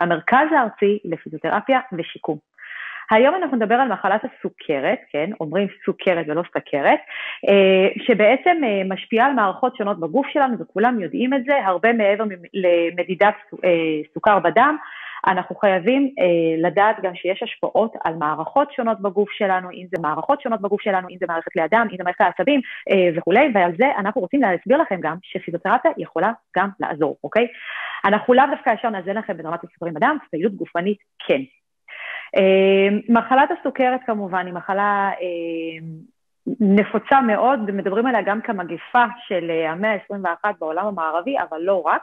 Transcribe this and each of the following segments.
המרכז הארצי לפיזיותרפיה ושיקום. היום אנחנו נדבר על מחלת הסוכרת, כן, אומרים סוכרת ולא סכרת, אה, שבעצם אה, משפיעה על מערכות שונות בגוף שלנו וכולם יודעים את זה, הרבה מעבר למדידת אה, סוכר בדם, אנחנו חייבים אה, לדעת גם שיש השפעות על מערכות שונות בגוף שלנו, אם זה מערכות שונות בגוף שלנו, אם זה מערכת לידם, אם זה מערכת העצבים אה, וכולי, ועל זה אנחנו רוצים להסביר לכם גם שפיזיותרפיה יכולה גם לעזור, אוקיי? אנחנו לאו דווקא ישר נאזן לכם ברמת הסוכרים בדם, פעילות גופנית כן. אה, מחלת הסוכרת כמובן היא מחלה אה, נפוצה מאוד, ומדברים עליה גם כמגפה של אה, המאה ה-21 בעולם המערבי, אבל לא רק.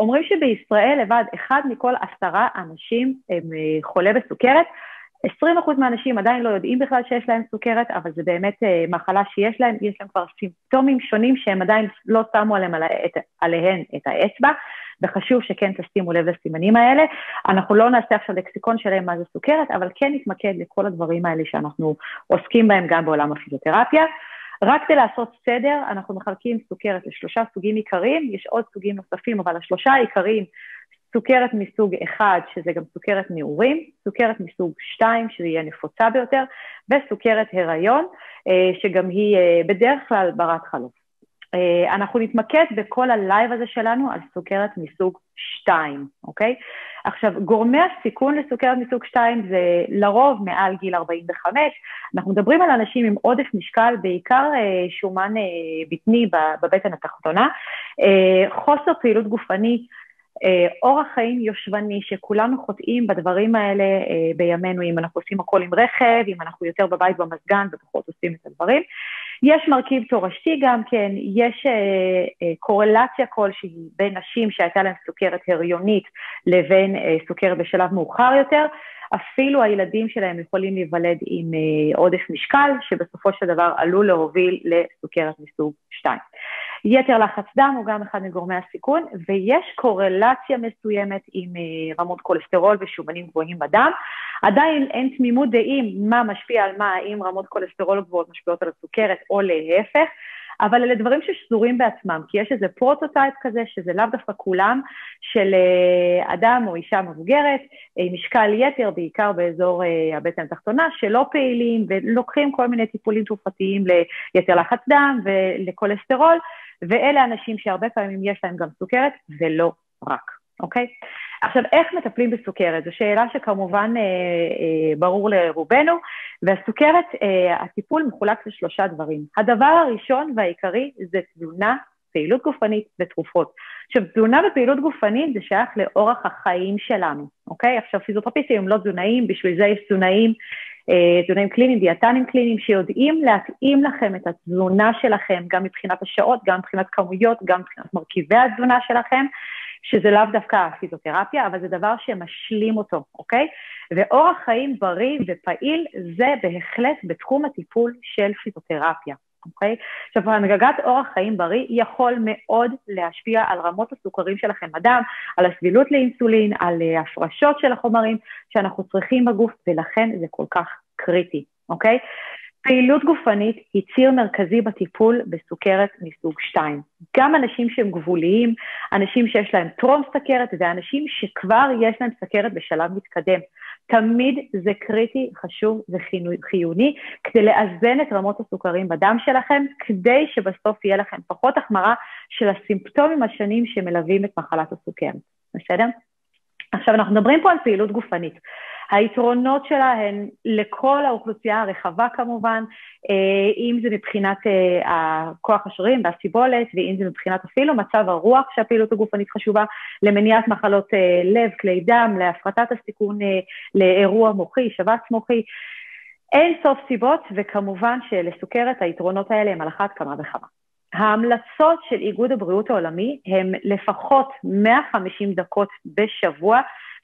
אומרים שבישראל לבד אחד מכל עשרה אנשים הם אה, חולה בסוכרת. 20% מהאנשים עדיין לא יודעים בכלל שיש להם סוכרת, אבל זה באמת אה, מחלה שיש להם, יש להם כבר סימפטומים שונים שהם עדיין לא שמו עליהם, עליהן את האצבע, וחשוב שכן תשימו לב לסימנים האלה. אנחנו לא נעשה עכשיו לקסיקון שלהם מה זה סוכרת, אבל כן נתמקד לכל הדברים האלה שאנחנו עוסקים בהם גם בעולם הפיזיותרפיה. רק כדי לעשות סדר, אנחנו מחלקים סוכרת לשלושה סוגים עיקריים, יש עוד סוגים נוספים, אבל השלושה העיקריים, סוכרת מסוג אחד, שזה גם סוכרת נעורים, סוכרת מסוג שתיים, שזה יהיה נפוצה ביותר, וסוכרת הריון, אה, שגם היא אה, בדרך כלל ברת חלוף. אה, אנחנו נתמקד בכל הלייב הזה שלנו על סוכרת מסוג 2, אוקיי? עכשיו, גורמי הסיכון לסוכרת מסוג 2 זה לרוב מעל גיל 45. אנחנו מדברים על אנשים עם עודף משקל, בעיקר אה, שומן אה, בטני בבטן התחתונה, חוסר פעילות גופני, אה, אורח חיים יושבני, שכולנו חוטאים בדברים האלה אה, בימינו, אם אנחנו עושים הכל עם רכב, אם אנחנו יותר בבית במזגן ופחות עושים את הדברים. יש מרכיב תורשתי גם כן, יש אה, אה, קורלציה כלשהי בין נשים שהייתה להן סוכרת הריונית לבין אה, סוכרת בשלב מאוחר יותר. אפילו הילדים שלהם יכולים להיוולד עם אה, עודף משקל, שבסופו של דבר עלול להוביל לסוכרת מסוג 2. יתר לחץ דם הוא גם אחד מגורמי הסיכון, ויש קורלציה מסוימת עם אה, רמות כולסטרול ושומנים גבוהים בדם. עדיין אין תמימות דעים מה משפיע על מה, האם רמות כולסטרול גבוהות משפיעות על הסוכרת או להפך, אבל אלה דברים ששזורים בעצמם, כי יש איזה prototype כזה, שזה לאו דווקא כולם, של אה, אדם או אישה מבוגרת עם משקל יתר, בעיקר באזור אה, הבטן התחתונה, שלא פעילים ולוקחים כל מיני טיפולים תרופתיים ליתר לחץ דם ולכולסטרול, ואלה אנשים שהרבה פעמים יש להם גם סוכרת, ולא רק, אוקיי? עכשיו, איך מטפלים בסוכרת? זו שאלה שכמובן אה, אה, ברור לרובנו, והסוכרת, אה, הטיפול מחולק לשלושה דברים. הדבר הראשון והעיקרי זה תזונה, פעילות גופנית ותרופות. עכשיו, תזונה ופעילות גופנית זה שייך לאורח החיים שלנו, אוקיי? עכשיו, פיזיותרפיסטים הם לא תזונאים, בשביל זה יש תזונאים תזונאים קליניים, דיאטנים קליניים, שיודעים להתאים לכם את התזונה שלכם, גם מבחינת השעות, גם מבחינת כמויות, גם מבחינת מרכיבי התזונה שלכם, שזה לאו דווקא הפיזיותרפיה, אבל זה דבר שמשלים אותו, אוקיי? ואורח חיים בריא ופעיל זה בהחלט בתחום הטיפול של פיזיותרפיה. אוקיי? עכשיו, הנגגת אורח חיים בריא יכול מאוד להשפיע על רמות הסוכרים שלכם בדם, על הסבילות לאינסולין, על uh, הפרשות של החומרים שאנחנו צריכים בגוף, ולכן זה כל כך קריטי, אוקיי? פעילות גופנית היא ציר מרכזי בטיפול בסוכרת מסוג 2. גם אנשים שהם גבוליים, אנשים שיש להם טרום סכרת ואנשים שכבר יש להם סכרת בשלב מתקדם. תמיד זה קריטי, חשוב וחיוני כדי לאזן את רמות הסוכרים בדם שלכם, כדי שבסוף יהיה לכם פחות החמרה של הסימפטומים השונים שמלווים את מחלת הסוכרת, בסדר? עכשיו, אנחנו מדברים פה על פעילות גופנית. היתרונות שלה הן לכל האוכלוסייה הרחבה כמובן, אה, אם זה מבחינת אה, כוח השרירים והסיבולת, ואם זה מבחינת אפילו מצב הרוח שהפעילות הגופנית חשובה, למניעת מחלות אה, לב, כלי דם, להפחתת הסיכון לאירוע מוחי, שבץ מוחי. אין סוף סיבות, וכמובן שלסוכרת היתרונות האלה הם על אחת כמה וכמה. ההמלצות של איגוד הבריאות העולמי הן לפחות 150 דקות בשבוע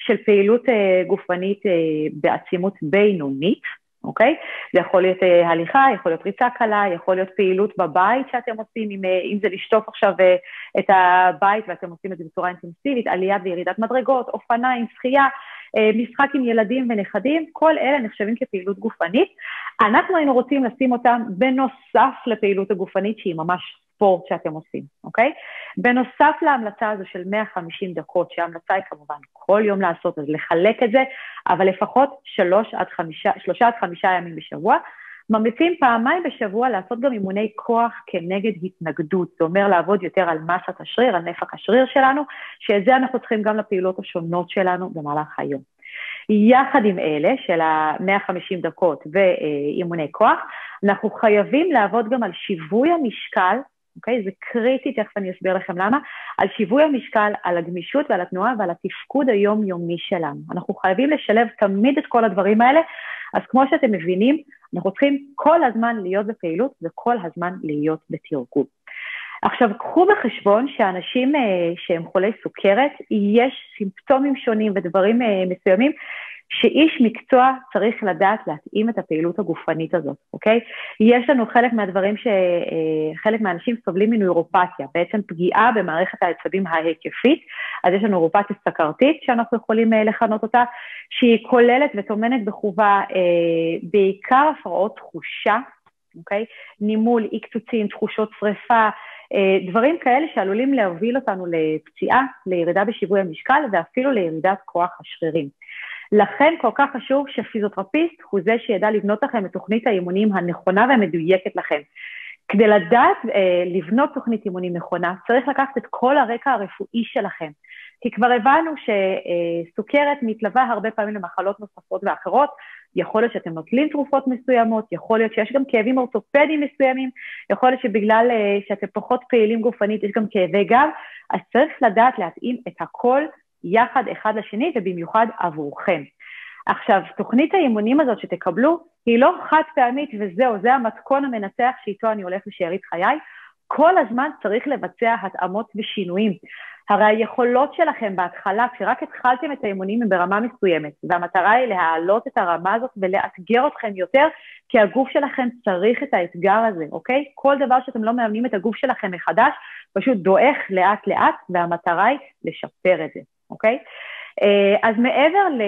של פעילות אה, גופנית אה, בעצימות בינונית, אוקיי? זה יכול להיות אה, הליכה, יכול להיות ריצה קלה, יכול להיות פעילות בבית שאתם עושים, אם, אם זה לשטוף עכשיו את הבית ואתם עושים את זה בצורה אינטנסיבית, עלייה וירידת מדרגות, אופניים, שחייה, משחק עם ילדים ונכדים, כל אלה נחשבים כפעילות גופנית. אנחנו היינו רוצים לשים אותם בנוסף לפעילות הגופנית שהיא ממש ספורט שאתם עושים, אוקיי? בנוסף להמלצה הזו של 150 דקות, שההמלצה היא כמובן כל יום לעשות, אז לחלק את זה, אבל לפחות שלוש עד חמישה, שלושה עד חמישה ימים בשבוע. ממליצים פעמיים בשבוע לעשות גם אימוני כוח כנגד התנגדות, זה אומר לעבוד יותר על מסת השריר, על נפח השריר שלנו, שאת זה אנחנו צריכים גם לפעילות השונות שלנו במהלך היום. יחד עם אלה של ה-150 דקות ואימוני כוח, אנחנו חייבים לעבוד גם על שיווי המשקל, אוקיי? זה קריטי, תכף אני אסביר לכם למה, על שיווי המשקל, על הגמישות ועל התנועה ועל התפקוד היומיומי שלנו. אנחנו חייבים לשלב תמיד את כל הדברים האלה, אז כמו שאתם מבינים, אנחנו צריכים כל הזמן להיות בפעילות וכל הזמן להיות בתרגול. עכשיו, קחו בחשבון שאנשים אה, שהם חולי סוכרת, יש סימפטומים שונים ודברים אה, מסוימים שאיש מקצוע צריך לדעת להתאים את הפעילות הגופנית הזאת, אוקיי? יש לנו חלק מהדברים שחלק אה, מהאנשים סובלים מנוירופתיה, בעצם פגיעה במערכת העצבים ההיקפית, אז יש לנו נוירופתיה סכרתית, שאנחנו יכולים אה, לכנות אותה, שהיא כוללת וטומנת בחובה אה, בעיקר הפרעות תחושה, אוקיי? נימול, אי קצוצים, תחושות שריפה, דברים כאלה שעלולים להוביל אותנו לפציעה, לירידה בשיווי המשקל ואפילו לירידת כוח השרירים. לכן כל כך חשוב שפיזיותרפיסט הוא זה שידע לבנות לכם את תוכנית האימונים הנכונה והמדויקת לכם. כדי לדעת אה, לבנות תוכנית אימונים נכונה, צריך לקחת את כל הרקע הרפואי שלכם. כי כבר הבנו שסוכרת מתלווה הרבה פעמים למחלות נוספות ואחרות, יכול להיות שאתם נוטלים תרופות מסוימות, יכול להיות שיש גם כאבים אורתופדיים מסוימים, יכול להיות שבגלל אה, שאתם פחות פעילים גופנית יש גם כאבי גב, אז צריך לדעת להתאים את הכל יחד אחד לשני ובמיוחד עבורכם. עכשיו, תוכנית האימונים הזאת שתקבלו היא לא חד פעמית וזהו, זה המתכון המנצח שאיתו אני הולך לשארית חיי. כל הזמן צריך לבצע התאמות ושינויים. הרי היכולות שלכם בהתחלה, כשרק התחלתם את האימונים הם ברמה מסוימת, והמטרה היא להעלות את הרמה הזאת ולאתגר אתכם יותר, כי הגוף שלכם צריך את האתגר הזה, אוקיי? כל דבר שאתם לא מאמנים את הגוף שלכם מחדש, פשוט דועך לאט לאט, והמטרה היא לשפר את זה. אוקיי? אה, אז מעבר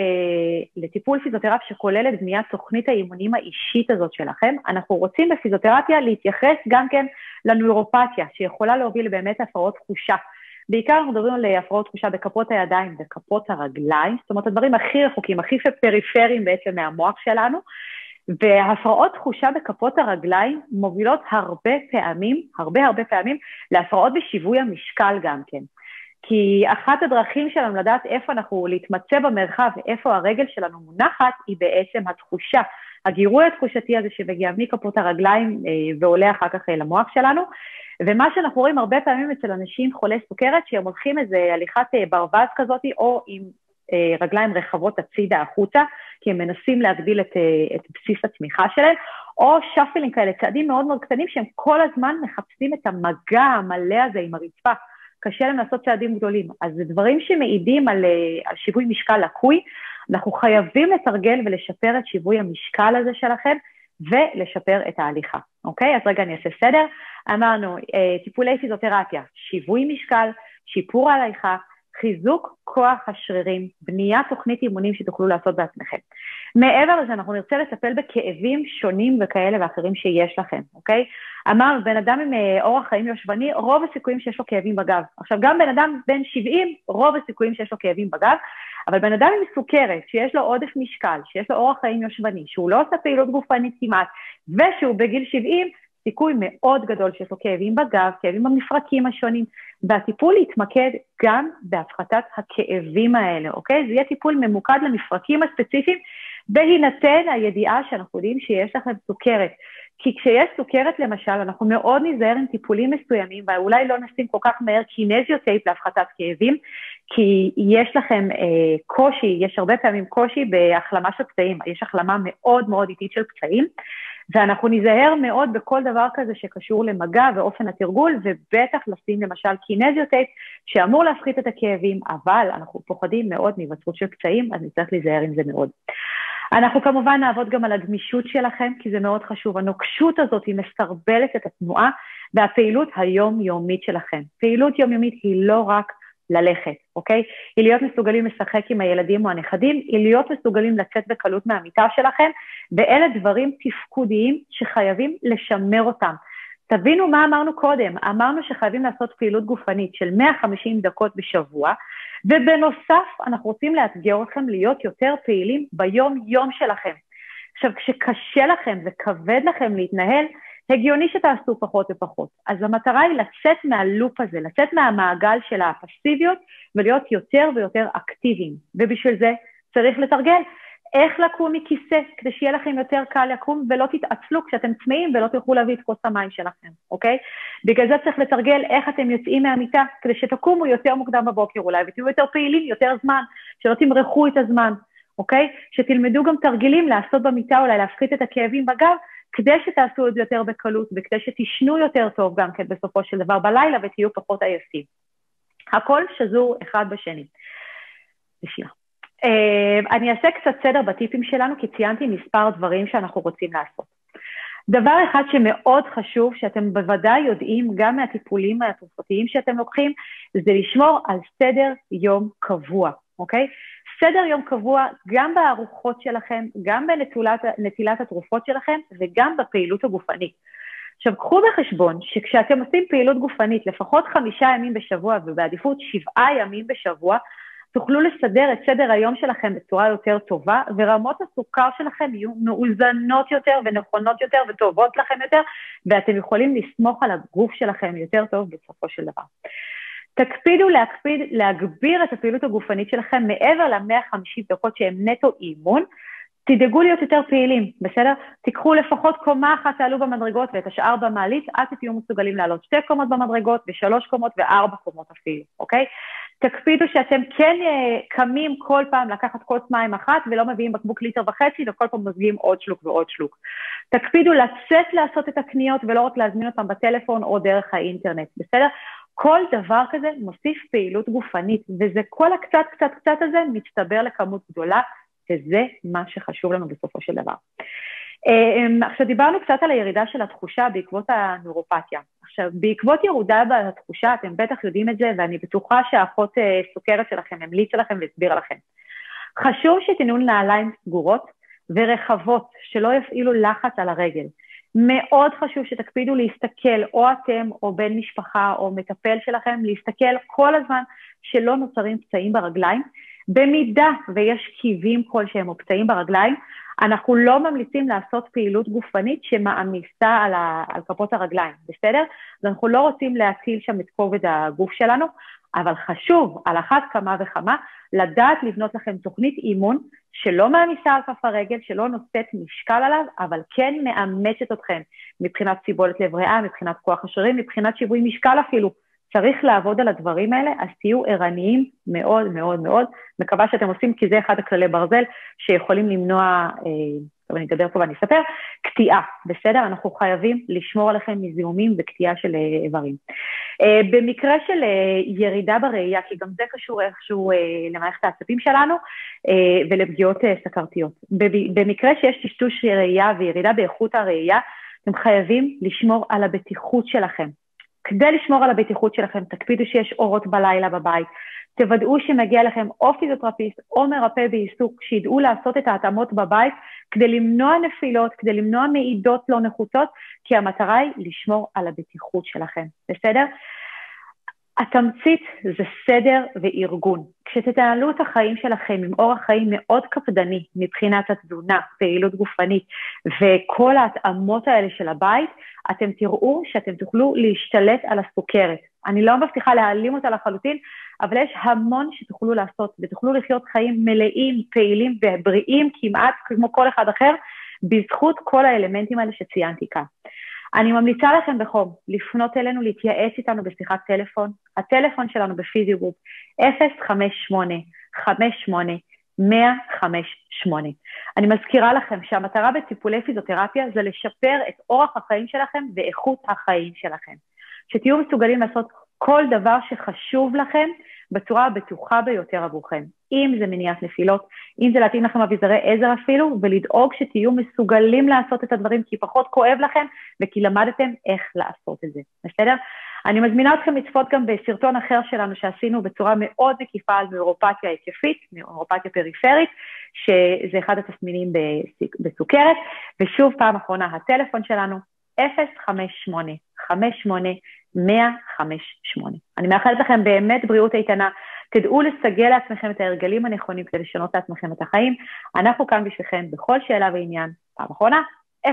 לטיפול פיזיותרפיה שכולל את בניית תוכנית האימונים האישית הזאת שלכם, אנחנו רוצים בפיזיותרפיה להתייחס גם כן לנוירופתיה, שיכולה להוביל באמת הפרעות תחושה. בעיקר אנחנו מדברים על הפרעות תחושה בכפות הידיים וכפות הרגליים, זאת אומרת הדברים הכי רחוקים, הכי פריפריים בעצם מהמוח שלנו, והפרעות תחושה בכפות הרגליים מובילות הרבה פעמים, הרבה הרבה פעמים, להפרעות בשיווי המשקל גם כן. כי אחת הדרכים שלנו לדעת איפה אנחנו, להתמצא במרחב, איפה הרגל שלנו מונחת, היא בעצם התחושה. הגירוי התחושתי הזה שמגיע מכפות הרגליים אה, ועולה אחר כך אה, למוח שלנו. ומה שאנחנו רואים הרבה פעמים אצל אנשים חולי סוכרת, שהם הולכים איזה הליכת אה, ברווז כזאת, או עם רגליים רחבות הצידה החוצה, כי הם מנסים להגדיל את, את בסיס התמיכה שלהם, או שפלים כאלה, צעדים מאוד מאוד קטנים שהם כל הזמן מחפשים את המגע המלא הזה עם הרצפה. קשה להם לעשות צעדים גדולים. אז זה דברים שמעידים על, אה, על שיווי משקל לקוי. אנחנו חייבים לתרגל ולשפר את שיווי המשקל הזה שלכם ולשפר את ההליכה, אוקיי? אז רגע אני אעשה סדר. אמרנו, אה, טיפולי פיזיותרפיה, שיווי משקל, שיפור ההליכה, חיזוק כוח השרירים, בניית תוכנית אימונים שתוכלו לעשות בעצמכם. מעבר לזה, אנחנו נרצה לטפל בכאבים שונים וכאלה ואחרים שיש לכם, אוקיי? אמרנו, בן אדם עם אה, אורח חיים יושבני, רוב הסיכויים שיש לו כאבים בגב. עכשיו, גם בן אדם בן 70, רוב הסיכויים שיש לו כאבים בגב, אבל בן אדם עם סוכרת, שיש לו עודף משקל, שיש לו אורח חיים יושבני, שהוא לא עושה פעילות גופנית כמעט, ושהוא בגיל 70, סיכוי מאוד גדול שיש לו כאבים בגב, כאבים במפרקים השונים, והטיפול יתמקד גם בהפחתת הכאבים האלה, אוקיי? זה יהיה טיפול ממוקד למפרקים הספציפיים, בהינתן הידיעה שאנחנו יודעים שיש לכם סוכרת. כי כשיש סוכרת למשל, אנחנו מאוד ניזהר עם טיפולים מסוימים, ואולי לא נשים כל כך מהר kinesio tape להפחתת כאבים, כי יש לכם אה, קושי, יש הרבה פעמים קושי בהחלמה של פצעים, יש החלמה מאוד מאוד איטית של פצעים, ואנחנו ניזהר מאוד בכל דבר כזה שקשור למגע ואופן התרגול, ובטח לשים למשל kinesio tape, שאמור להפחית את הכאבים, אבל אנחנו פוחדים מאוד מהיווצרות של פצעים, אז נצטרך להיזהר עם זה מאוד. אנחנו כמובן נעבוד גם על הגמישות שלכם, כי זה מאוד חשוב. הנוקשות הזאת היא מסרבלת את התנועה והפעילות היומיומית שלכם. פעילות יומיומית היא לא רק ללכת, אוקיי? היא להיות מסוגלים לשחק עם הילדים או הנכדים, היא להיות מסוגלים לצאת בקלות מהמיטה שלכם, ואלה דברים תפקודיים שחייבים לשמר אותם. תבינו מה אמרנו קודם, אמרנו שחייבים לעשות פעילות גופנית של 150 דקות בשבוע, ובנוסף, אנחנו רוצים לאתגר אתכם להיות יותר פעילים ביום-יום שלכם. עכשיו, כשקשה לכם וכבד לכם להתנהל, הגיוני שתעשו פחות ופחות. אז המטרה היא לצאת מהלופ הזה, לצאת מהמעגל של הפסיביות ולהיות יותר ויותר אקטיביים. ובשביל זה צריך לתרגל. איך לקום מכיסא, כדי שיהיה לכם יותר קל לקום ולא תתעצלו כשאתם צמאים ולא תלכו להביא את כוס המים שלכם, אוקיי? בגלל זה צריך לתרגל איך אתם יוצאים מהמיטה, כדי שתקומו יותר מוקדם בבוקר אולי ותהיו יותר פעילים יותר זמן, שלא תמרחו את הזמן, אוקיי? שתלמדו גם תרגילים לעשות במיטה אולי, להפחית את הכאבים בגב, כדי שתעשו את זה יותר בקלות וכדי שתישנו יותר טוב גם כן בסופו של דבר בלילה ותהיו פחות עייפים. הכל שזור אחד בשני. בשבילה. אה, אני אעשה קצת סדר בטיפים שלנו, כי ציינתי מספר דברים שאנחנו רוצים לעשות. דבר אחד שמאוד חשוב, שאתם בוודאי יודעים גם מהטיפולים התרופתיים שאתם לוקחים, זה לשמור על סדר יום קבוע, אוקיי? סדר יום קבוע גם בארוחות שלכם, גם בנטילת התרופות שלכם וגם בפעילות הגופנית. עכשיו, קחו בחשבון שכשאתם עושים פעילות גופנית לפחות חמישה ימים בשבוע ובעדיפות שבעה ימים בשבוע, תוכלו לסדר את סדר היום שלכם בצורה יותר טובה, ורמות הסוכר שלכם יהיו מאוזנות יותר ונכונות יותר וטובות לכם יותר, ואתם יכולים לסמוך על הגוף שלכם יותר טוב בסופו של דבר. תקפידו להקפיד, להגביר את הפעילות הגופנית שלכם מעבר ל-150 דקות שהם נטו אימון, תדאגו להיות יותר פעילים, בסדר? תיקחו לפחות קומה אחת, תעלו במדרגות ואת השאר במעלית, עד שתהיו מסוגלים לעלות שתי קומות במדרגות ושלוש קומות וארבע קומות אפילו, אוקיי? תקפידו שאתם כן אה, קמים כל פעם לקחת כוס מים אחת ולא מביאים בקבוק ליטר וחצי וכל פעם מביאים עוד שלוק ועוד שלוק. תקפידו לצאת לעשות את הקניות ולא רק להזמין אותם בטלפון או דרך האינטרנט, בסדר? כל דבר כזה מוסיף פעילות גופנית, וזה כל הקצת קצת קצת הזה מצטבר לכמות גדולה, וזה מה שחשוב לנו בסופו של דבר. אמ, עכשיו דיברנו קצת על הירידה של התחושה בעקבות הנוירופתיה. עכשיו, בעקבות ירודה בתחושה, אתם בטח יודעים את זה, ואני בטוחה שהאחות אה, סוכרת שלכם המליצה לכם והסבירה לכם. חשוב שתנעו נעליים סגורות ורחבות, שלא יפעילו לחץ על הרגל. מאוד חשוב שתקפידו להסתכל, או אתם, או בן משפחה, או מטפל שלכם, להסתכל כל הזמן שלא נוצרים פצעים ברגליים. במידה ויש קיבים כלשהם או פצעים ברגליים, אנחנו לא ממליצים לעשות פעילות גופנית שמעמיסה על, ה, על כפות הרגליים, בסדר? אז אנחנו לא רוצים להטיל שם את כובד הגוף שלנו, אבל חשוב, על אחת כמה וכמה, לדעת לבנות לכם תוכנית אימון שלא מעמיסה על כף הרגל, שלא נושאת משקל עליו, אבל כן מאמצת אתכם מבחינת סיבולת לב ריאה, מבחינת כוח השרירים, מבחינת שיווי משקל אפילו. צריך לעבוד על הדברים האלה, אז תהיו ערניים מאוד מאוד מאוד. מקווה שאתם עושים, כי זה אחד הכללי ברזל שיכולים למנוע, אה, טוב, אני אדבר פה ואני אספר, קטיעה, בסדר? אנחנו חייבים לשמור עליכם מזיהומים וקטיעה של אה, איברים. אה, במקרה של ירידה בראייה, כי גם זה קשור איכשהו למערכת העצבים שלנו ולפגיעות סכרתיות. במקרה שיש טשטוש ראייה וירידה באיכות הראייה, אתם חייבים לשמור על הבטיחות שלכם. כדי לשמור על הבטיחות שלכם, תקפידו שיש אורות בלילה בבית, תוודאו שמגיע לכם או פיזיותרפיסט או מרפא בעיסוק, שידעו לעשות את ההתאמות בבית כדי למנוע נפילות, כדי למנוע מעידות לא נחוצות, כי המטרה היא לשמור על הבטיחות שלכם, בסדר? התמצית זה סדר וארגון. כשתתנהלו את החיים שלכם עם אורח חיים מאוד קפדני מבחינת התזונה, פעילות גופנית וכל ההתאמות האלה של הבית, אתם תראו שאתם תוכלו להשתלט על הסוכרת. אני לא מבטיחה להעלים אותה לחלוטין, אבל יש המון שתוכלו לעשות ותוכלו לחיות חיים מלאים, פעילים ובריאים כמעט כמו כל אחד אחר, בזכות כל האלמנטים האלה שציינתי כאן. אני ממליצה לכם בחום לפנות אלינו, להתייעץ איתנו בשיחת טלפון. הטלפון שלנו בפיזיוגרופ 058 58 158. אני מזכירה לכם שהמטרה בטיפולי פיזיותרפיה זה לשפר את אורח החיים שלכם ואיכות החיים שלכם. שתהיו מסוגלים לעשות כל דבר שחשוב לכם בצורה הבטוחה ביותר עבורכם. אם זה מניעת נפילות, אם זה להתאים לכם אביזרי עזר אפילו, ולדאוג שתהיו מסוגלים לעשות את הדברים כי פחות כואב לכם וכי למדתם איך לעשות את זה, בסדר? אני מזמינה אתכם לצפות גם בסרטון אחר שלנו שעשינו בצורה מאוד מקיפה על נוירופתיה היקפית, נוירופתיה פריפרית, שזה אחד התסמינים בסוכרת, ושוב פעם אחרונה, הטלפון שלנו 058 58 158. אני מאחלת לכם באמת בריאות איתנה. תדעו לסגל לעצמכם את ההרגלים הנכונים כדי לשנות לעצמכם את החיים. אנחנו כאן בשבילכם בכל שאלה ועניין. פעם אחרונה, 058-58-158.